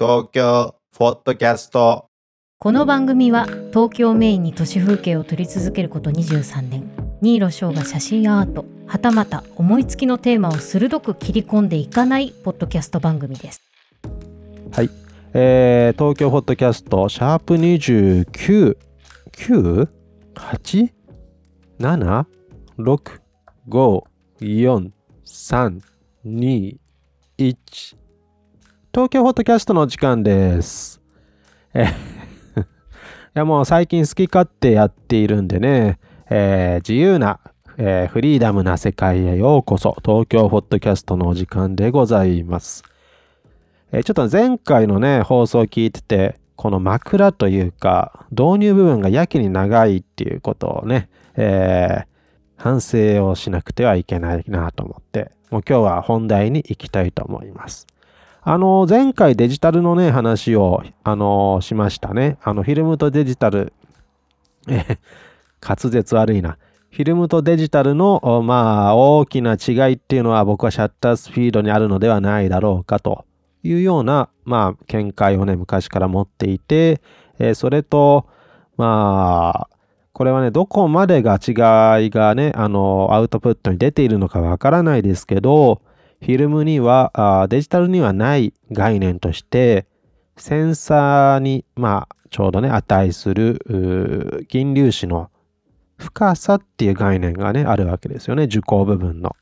東京フォットキャスト。この番組は東京メインに都市風景を撮り続けること23年。新納翔が写真アートはたまた思いつきのテーマを鋭く切り込んでいかないポッドキャスト番組です。はい、えー、東京フォットキャストシャープ29 9 8 7 6 5 4 3 2 1東京フォトキャストの時間です。え いやもう最近好き勝手やっているんでね、えー自由な、えーフリーダムな世界へようこそ東京フォトキャストのお時間でございます。えーちょっと前回のね放送を聞いててこの枕というか導入部分がやけに長いっていうことをね、えー反省をしなくてはいけないなと思ってもう今日は本題に行きたいと思います。あの前回デジタルのね話をあのしましたね。あのフィルムとデジタルえ 滑舌悪いな。フィルムとデジタルのまあ大きな違いっていうのは僕はシャッタースピードにあるのではないだろうかというようなまあ見解をね昔から持っていて、えーそれとまあこれはねどこまでが違いがねあのアウトプットに出ているのかわからないですけどフィルムにはあデジタルにはない概念としてセンサーにまあちょうどね値する銀粒子の深さっていう概念がねあるわけですよね受光部分の。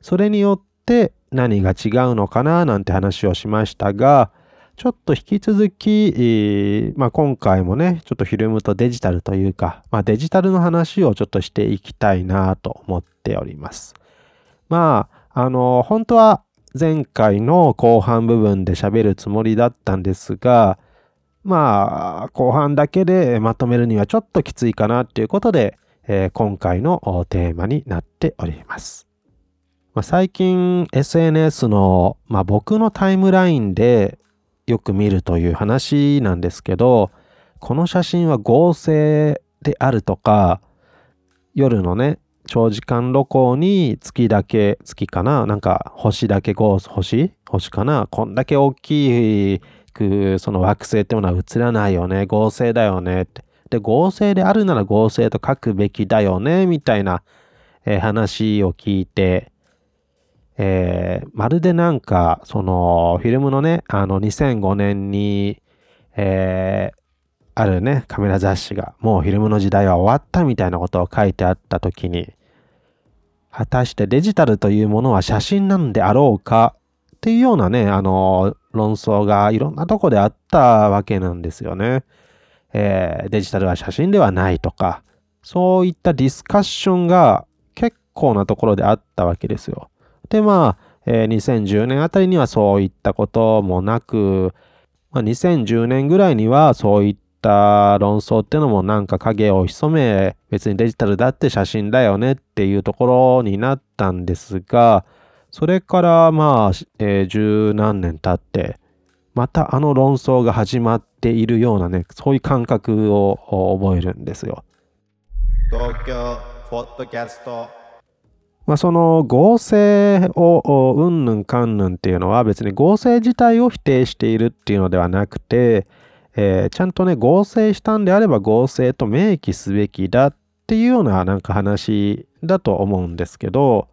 それによって何が違うのかななんて話をしましたがちょっと引き続き、えーまあ、今回もねちょっとフィルムとデジタルというか、まあ、デジタルの話をちょっとしていきたいなと思っております。まああの本当は前回の後半部分で喋るつもりだったんですがまあ後半だけでまとめるにはちょっときついかなっていうことで、えー今回のテーマになっております。まあ、最近 SNS の、まあ、僕のタイムラインでよく見るという話なんですけどこの写真は合成であるとか夜のね長時間露光に月だけ月かな？なんか星だけ合星？星かな？こんだけ大きくその惑星っていうのは映らないよね。合成だよね。ってで合成であるなら合成と書くべきだよね。みたいな、えー話を聞いてえーまるでなんかそのフィルムのねあの2005年に、えーあるねカメラ雑誌がもうフィルムの時代は終わったみたいなことを書いてあった時に果たしてデジタルというものは写真なんであろうかっていうようなねあの論争がいろんなとこであったわけなんですよね。えーデジタルは写真ではないとかそういったディスカッションが結構なところであったわけですよ。でまあ、えー2010年あたりにはそういったこともなく、まあ、2010年ぐらいにはそういった論争っていうのもなんか影を潜め別にデジタルだって写真だよねっていうところになったんですがそれからまあ、えー十何年経ってまたあの論争が始まっているようなねそういう感覚をお覚えるんですよ。東京フォットキャストまあ、その合成をおうんぬんかんぬんっていうのは別に合成自体を否定しているっていうのではなくて、えーちゃんとね合成したんであれば合成と明記すべきだっていうようななんか話だと思うんですけど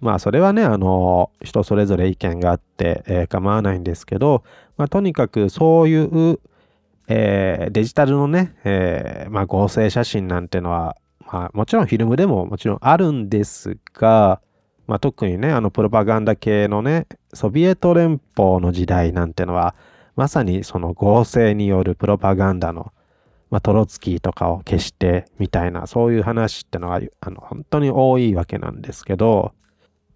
まあそれはねあの人それぞれ意見があって、えー構わないんですけど、まあ、とにかくそういう、えーデジタルのね、えまあ、合成写真なんてのはまあ、もちろんフィルムでももちろんあるんですが、まあ、特にねあのプロパガンダ系のねソビエト連邦の時代なんてのはまさにその合成によるプロパガンダの、まあ、トロツキーとかを消してみたいなそういう話ってのがあの本当に多いわけなんですけど、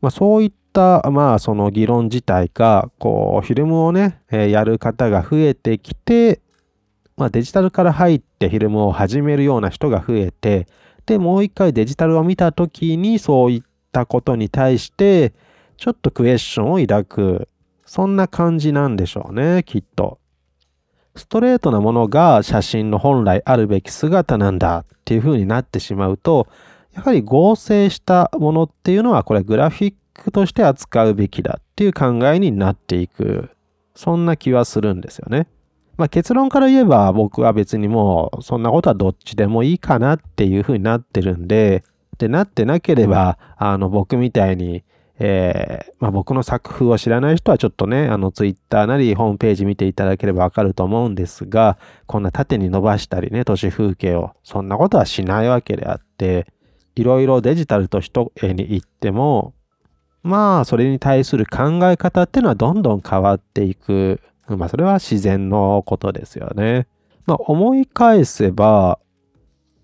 まあ、そういったまあその議論自体がこうフィルムをね、えーやる方が増えてきて、まあ、デジタルから入ってフィルムを始めるような人が増えてでもう一回デジタルを見た時にそういったことに対してちょっとクエスチョンを抱くそんな感じなんでしょうねきっと。ストレートなものが写真の本来あるべき姿なんだっていう風になってしまうとやはり合成したものっていうのはこれグラフィックとして扱うべきだっていう考えになっていくそんな気はするんですよね。まあ、結論から言えば僕は別にもうそんなことはどっちでもいいかなっていうふうになってるんで、で、なってなければ、あの僕みたいに、えーまあ、僕の作風を知らない人はちょっとね、あのツイッターなりホームページ見ていただければわかると思うんですが、こんな縦に伸ばしたりね、都市風景を、そんなことはしないわけであって、いろいろデジタルと一重に行っても、まあ、それに対する考え方っていうのはどんどん変わっていく。まあ、それは自然のことですよね。まあ、思い返せば、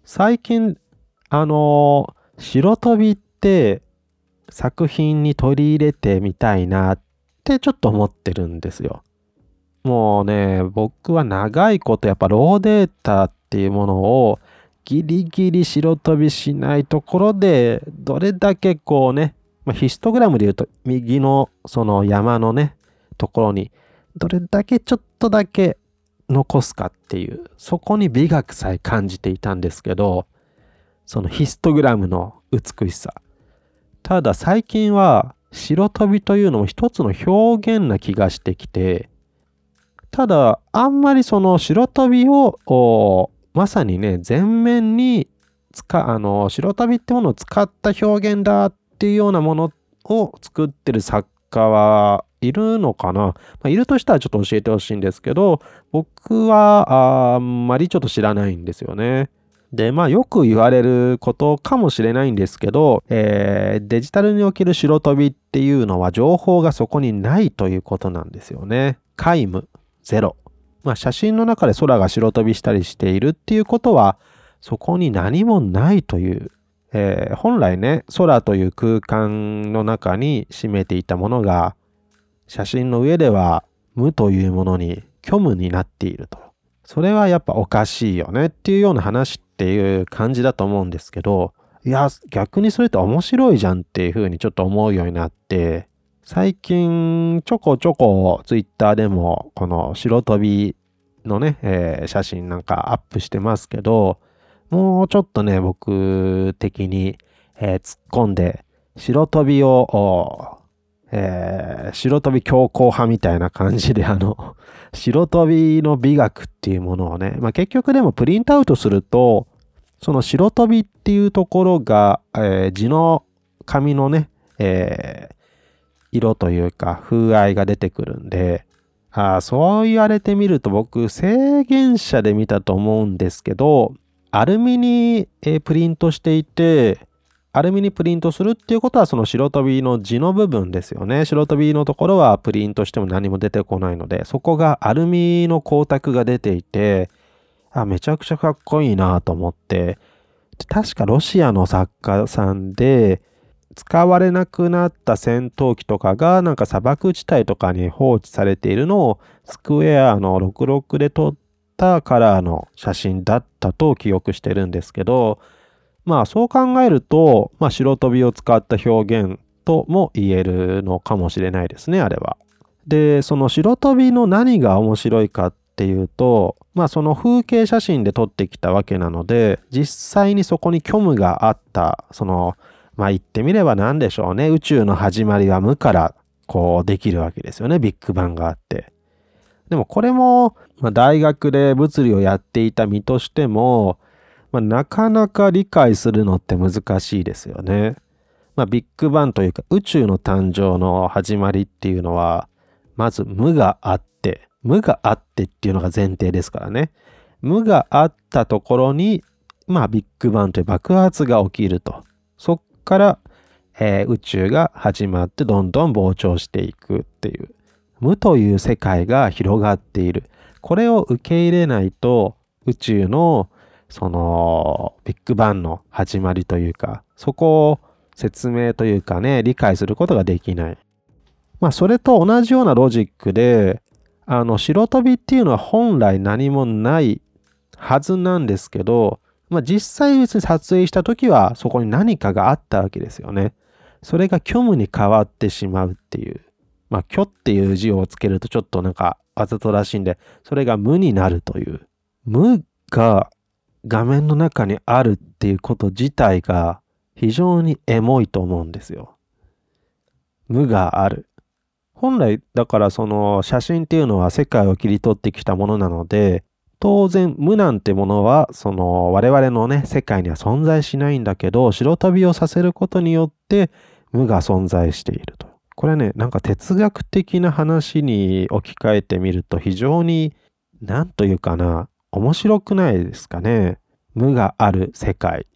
最近、あの、白飛びって作品に取り入れてみたいなってちょっと思ってるんですよ。もうね、僕は長いことやっぱローデータっていうものをギリギリ白飛びしないところでどれだけこうね、まあ、ヒストグラムで言うと右のその山のねところにどれだけちょっとだけ残すかっていうそこに美学さえ感じていたんですけどそのヒストグラムの美しさただ最近は白飛びというのも一つの表現な気がしてきてただあんまりその白飛びをまさにね全面に使あの白飛びってものを使った表現だっていうようなものを作ってる作家はいるのかな、まあ、いるとしたらちょっと教えてほしいんですけど僕はあんまりちょっと知らないんですよね。でまあよく言われることかもしれないんですけど、えー、デジタルにおける白飛びっていうのは情報がそこにないということなんですよね。皆無ゼロ。まあ写真の中で空が白飛びしたりしているっていうことはそこに何もないというえー、本来ね空という空間の中に占めていたものが写真の上では無というものに虚無になっているとそれはやっぱおかしいよねっていうような話っていう感じだと思うんですけどいや逆にそれって面白いじゃんっていうふうにちょっと思うようになって最近ちょこちょこツイッターでもこの白飛びのね、えー、写真なんかアップしてますけどもうちょっとね、僕的に、えー、突っ込んで、白飛びを、えー、白飛び強硬派みたいな感じで、あの、白飛びの美学っていうものをね、まあ、結局でもプリントアウトすると、その白飛びっていうところが、えー、字の紙のね、えー、色というか風合いが出てくるんで、あそう言われてみると僕制限者で見たと思うんですけど、アルミに、えプリントしていて、アルミにプリントするっていうことはその白飛びの字の部分ですよね。白飛びのところはプリントしても何も出てこないので、そこがアルミの光沢が出ていて、あ、めちゃくちゃかっこいいなと思って、確かロシアの作家さんで、使われなくなった戦闘機とかがなんか砂漠地帯とかに放置されているのをスクエアの66で撮ったカラーの写真だったと記憶してるんですけど、まあそう考えると、まあ白飛びを使った表現とも言えるのかもしれないですね、あれは。で、その白飛びの何が面白いかっていうと、まあその風景写真で撮ってきたわけなので、実際にそこに虚無があった、その、まあ言ってみれば何でしょうね、宇宙の始まりは無からこうできるわけですよね、ビッグバンがあって。でもこれも、まあ、大学で物理をやっていた身としても、まあ、なかなか理解するのって難しいですよね。まあ、ビッグバンというか宇宙の誕生の始まりっていうのは、まず無があって、無があってっていうのが前提ですからね。無があったところに、まあビッグバンという爆発が起きると。そっから、えー、宇宙が始まってどんどん膨張していくっていう。無という世界が広がっている。これを受け入れないと宇宙のそのビッグバンの始まりというか、そこを説明というかね、理解することができない。まあそれと同じようなロジックで、あの白飛びっていうのは本来何もないはずなんですけど、まあ実際別に撮影した時はそこに何かがあったわけですよね。それが虚無に変わってしまうっていう。まあ、虚っていう字をつけるとちょっとなんかわざとらしいんで、それが無になるという。無が画面の中にあるっていうこと自体が非常にエモいと思うんですよ。無がある。本来だからその写真っていうのは世界を切り取ってきたものなので当然無なんてものはその我々のね世界には存在しないんだけど白飛びをさせることによって無が存在していると。これねなんか哲学的な話に置き換えてみると非常に何というかな面白くないですかね。無がある世界。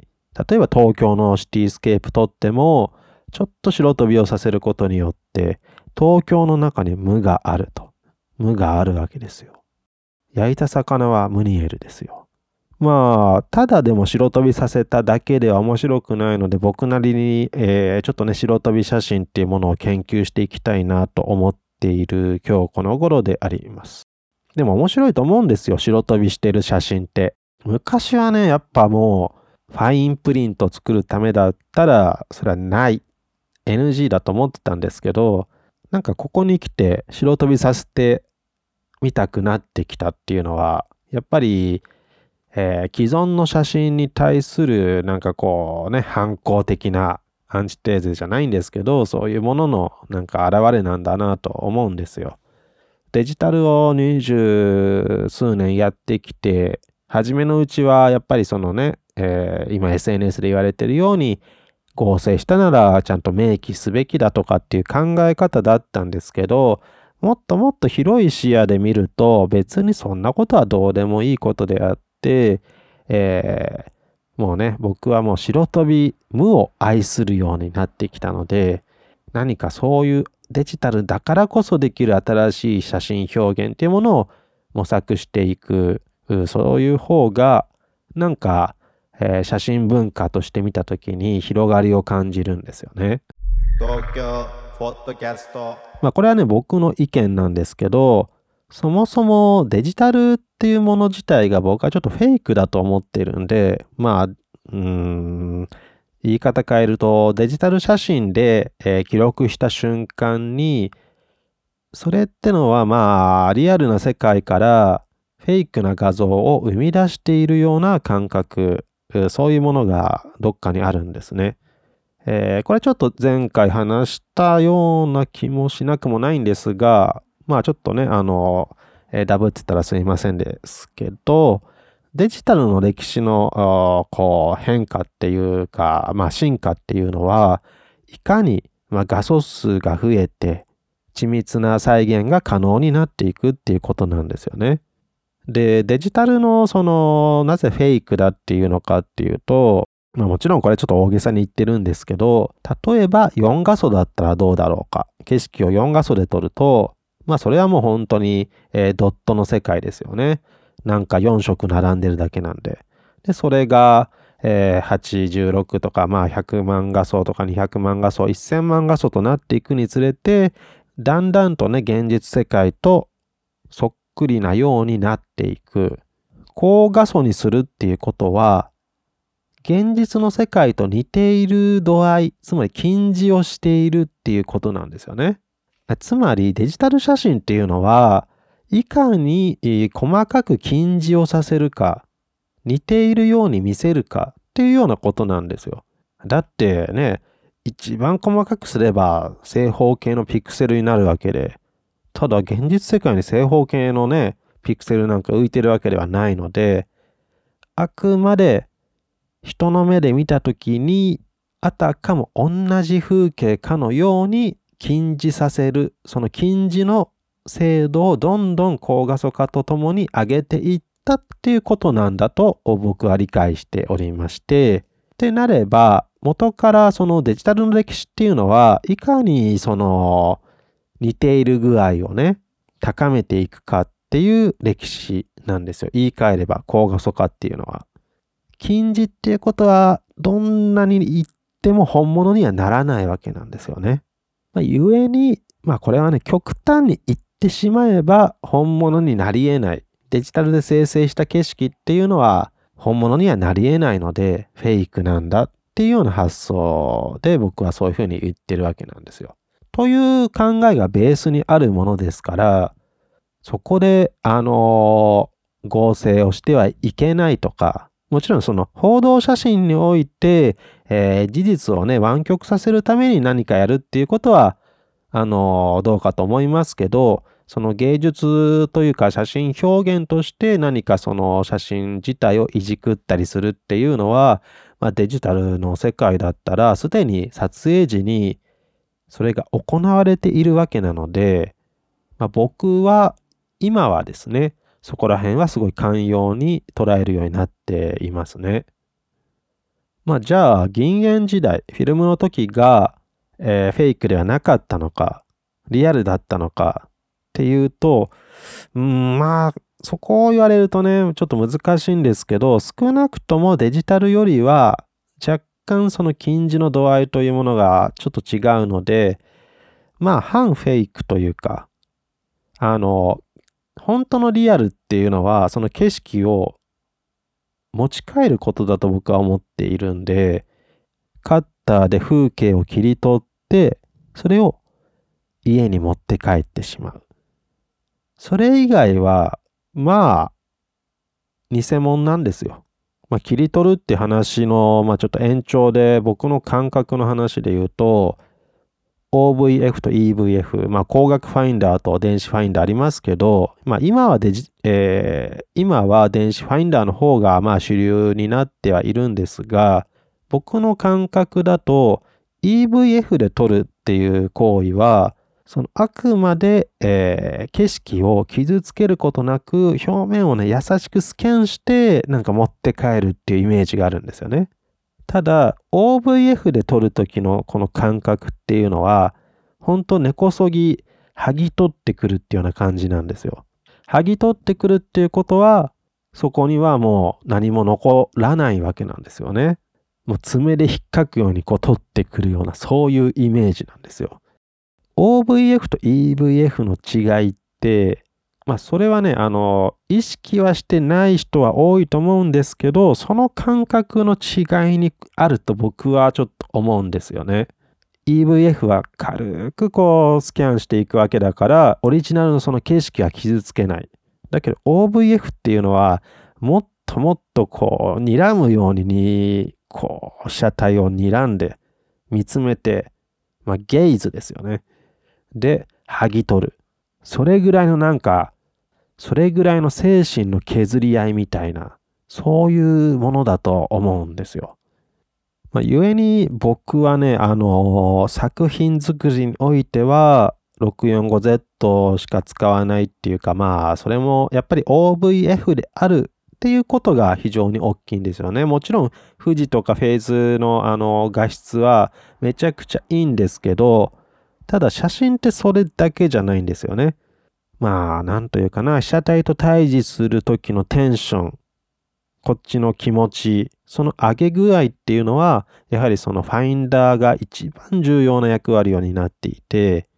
例えば東京のシティスケープとってもちょっと白飛びをさせることによって東京の中に無があると。無があるわけですよ。焼いた魚はムニエルですよ。まあ、ただでも白飛びさせただけでは面白くないので、僕なりに、えー、ちょっとね、白飛び写真っていうものを研究していきたいなと思っている今日この頃であります。でも面白いと思うんですよ、白飛びしてる写真って。昔はね、やっぱもう、ファインプリント作るためだったら、それはない。NG だと思ってたんですけど、なんかここに来て白飛びさせてみたくなってきたっていうのは、やっぱり、えー、既存の写真に対するなんかこうね、反抗的なアンチテーゼじゃないんですけど、そういうもののなんか現れなんだなと思うんですよ。デジタルを二十数年やってきて、初めのうちはやっぱりそのね、えー、今 SNS で言われてるように、合成したならちゃんと明記すべきだとかっていう考え方だったんですけど、もっともっと広い視野で見ると別にそんなことはどうでもいいことであって、えー、もうね、僕はもう白飛び無を愛するようになってきたので、何かそういうデジタルだからこそできる新しい写真表現っていうものを模索していく、そういう方が、なんか、えー、写真文化として見た時に広がりを感じるんですよね。東京ポッドキャストまあこれはね僕の意見なんですけどそもそもデジタルっていうもの自体が僕はちょっとフェイクだと思ってるんでまあうーん言い方変えるとデジタル写真で、えー、記録した瞬間にそれってのはまあリアルな世界からフェイクな画像を生み出しているような感覚そういうものがどっかにあるんですね。えー、これちょっと前回話したような気もしなくもないんですが、まあちょっとね、あの、えー、ダブってたらすいませんですけど、デジタルの歴史のこう変化っていうか、まあ進化っていうのは、いかに、画素数が増えて、緻密な再現が可能になっていくっていうことなんですよね。で、デジタルのその、なぜフェイクだっていうのかっていうと、まあもちろんこれちょっと大げさに言ってるんですけど、例えば4画素だったらどうだろうか。景色を4画素で撮ると、まあそれはもう本当に、ドットの世界ですよね。なんか4色並んでるだけなんで。で、それが、えー、86とか、まあ100万画素とか200万画素、1000万画素となっていくにつれて、だんだんとね、現実世界とそっくりなようになっていく。高画素にするっていうことは、現実の世界と似ている度合い、つまり近似をしているっていうことなんですよね。つまりデジタル写真っていうのは、いかに細かく近似をさせるか、似ているように見せるかっていうようなことなんですよ。だってね、一番細かくすれば正方形のピクセルになるわけで、ただ現実世界に正方形のね、ピクセルなんか浮いてるわけではないので、あくまで人の目で見た時にあたかも同じ風景かのように近似させるその近似の精度をどんどん高画素化とともに上げていったっていうことなんだと僕は理解しておりましてってなれば元からそのデジタルの歴史っていうのはいかにその似ている具合をね高めていくかっていう歴史なんですよ言い換えれば高画素化っていうのは。禁じっていうことは、どんなに言っても本物にはならないわけなんですよね。まあ、故に、まあこれはね、極端に言ってしまえば本物になり得ない。デジタルで生成した景色っていうのは本物にはなり得ないのでフェイクなんだっていうような発想で僕はそういうふうに言ってるわけなんですよ。という考えがベースにあるものですから、そこで、あの、合成をしてはいけないとか、もちろんその報道写真において、えー、事実をね、湾曲させるために何かやるっていうことは、あの、どうかと思いますけど、その芸術というか写真表現として何かその写真自体をいじくったりするっていうのは、まあ、デジタルの世界だったらすでに撮影時にそれが行われているわけなので、まあ、僕は今はですね、そこら辺はすごい寛容に捉えるようになっていますね。まあじゃあ銀塩時代、フィルムの時が、えー、フェイクではなかったのか、リアルだったのかっていうと、うん、まあそこを言われるとね、ちょっと難しいんですけど、少なくともデジタルよりは若干その近似の度合いというものがちょっと違うので、まあ反フェイクというか、あの、本当のリアルっていうのは、その景色を持ち帰ることだと僕は思っているんで、カッターで風景を切り取っ、それを家に持って帰ってしまう。それ以外は、まあ、偽物なんですよ。まあ、切り取るって話の、まあ、ちょっと延長で僕の感覚の話で言うと、OVF と EVF、まあ、光学ファインダーと電子ファインダーありますけど、まあ、今はデジ、えー、今は電子ファインダーの方がまあ主流になってはいるんですが、僕の感覚だと EVF で撮るっていう行為は、そのあくまで、えー、景色を傷つけることなく表面をね優しくスキャンしてなんか持って帰るっていうイメージがあるんですよね。ただ OVF で撮る時のこの感覚っていうのは本当根こそぎ剥ぎ取ってくるっていうような感じなんですよ。剥ぎ取ってくるっていうことはそこにはもう何も残らないわけなんですよね。もう爪で引っかくようにこう取ってくるようなそういうイメージなんですよ。OVF と EVF の違いって、まあそれはね、あの、意識はしてない人は多いと思うんですけど、その感覚の違いにあると僕はちょっと思うんですよね。EVF は軽くこうスキャンしていくわけだから、オリジナルのその景色は傷つけない。だけど OVF っていうのは、もっともっとこう、睨むように、こう、車体を睨んで、見つめて、まあ、ゲイズですよね。で剥ぎ取る。それぐらいのなんか、それぐらいの精神の削り合いみたいな、そういうものだと思うんですよ。まあ、故に僕はね、あのー、作品作りにおいては、645Z しか使わないっていうか、まあ、それもやっぱり OVF であるっていうことが非常に大きいんですよね。もちろん、富士とかフェーズのあの画質はめちゃくちゃいいんですけど、ただ写真ってそれだけじゃないんですよね。まあ、なんというかな、被写体と対峙する時のテンション、こっちの気持ち、その上げ具合っていうのは、やはりそのファインダーが一番重要な役割を担っていて、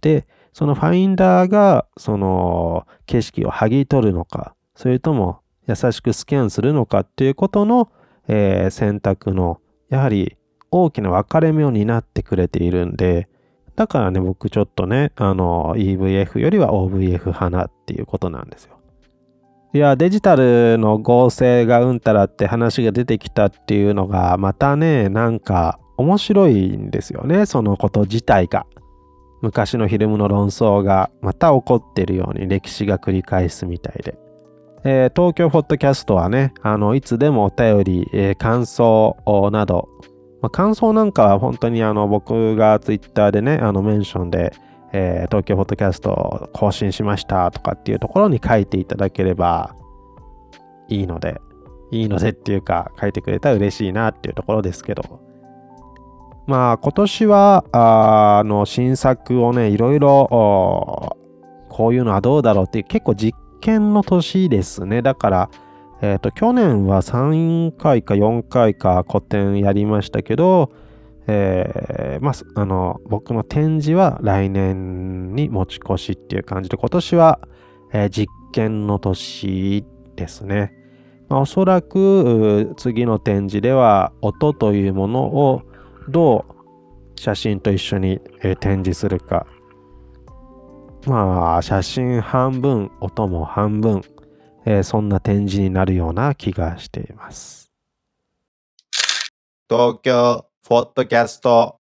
で、そのファインダーがその景色を剥ぎ取るのか、それとも優しくスキャンするのかっていうことの、えー、選択の、やはり大きな分かれ目を担ってくれているんで、だからね、僕ちょっとね、あの、EVF よりは OVF 派なっていうことなんですよ。いや、デジタルの合成がうんたらって話が出てきたっていうのが、またね、なんか面白いんですよね、そのこと自体が。昔のフィルムの論争がまた起こってるように歴史が繰り返すみたいで。えー、東京ポッドキャストはね、あの、いつでもお便り、えー、感想など、まあ、感想なんかは本当にあの僕がツイッターでね、あのメンションで、えー、東京ポッドキャスト更新しましたとかっていうところに書いていただければいいので、いいのでっていうか書いてくれたら嬉しいなっていうところですけど、まあ今年はあの新作をね、いろいろこういうのはどうだろうっていう結構実験の年ですね。だから、えっ、ー、と、去年は3回か4回か個展やりましたけど、えー、まあ、あの、僕の展示は来年に持ち越しっていう感じで、今年は、えー、実験の年ですね。まあ、おそらく次の展示では音というものをどう写真と一緒に、えー、展示するか。まあ、写真半分、音も半分。えー、そんな展示になるような気がしています。東京フォットキャスト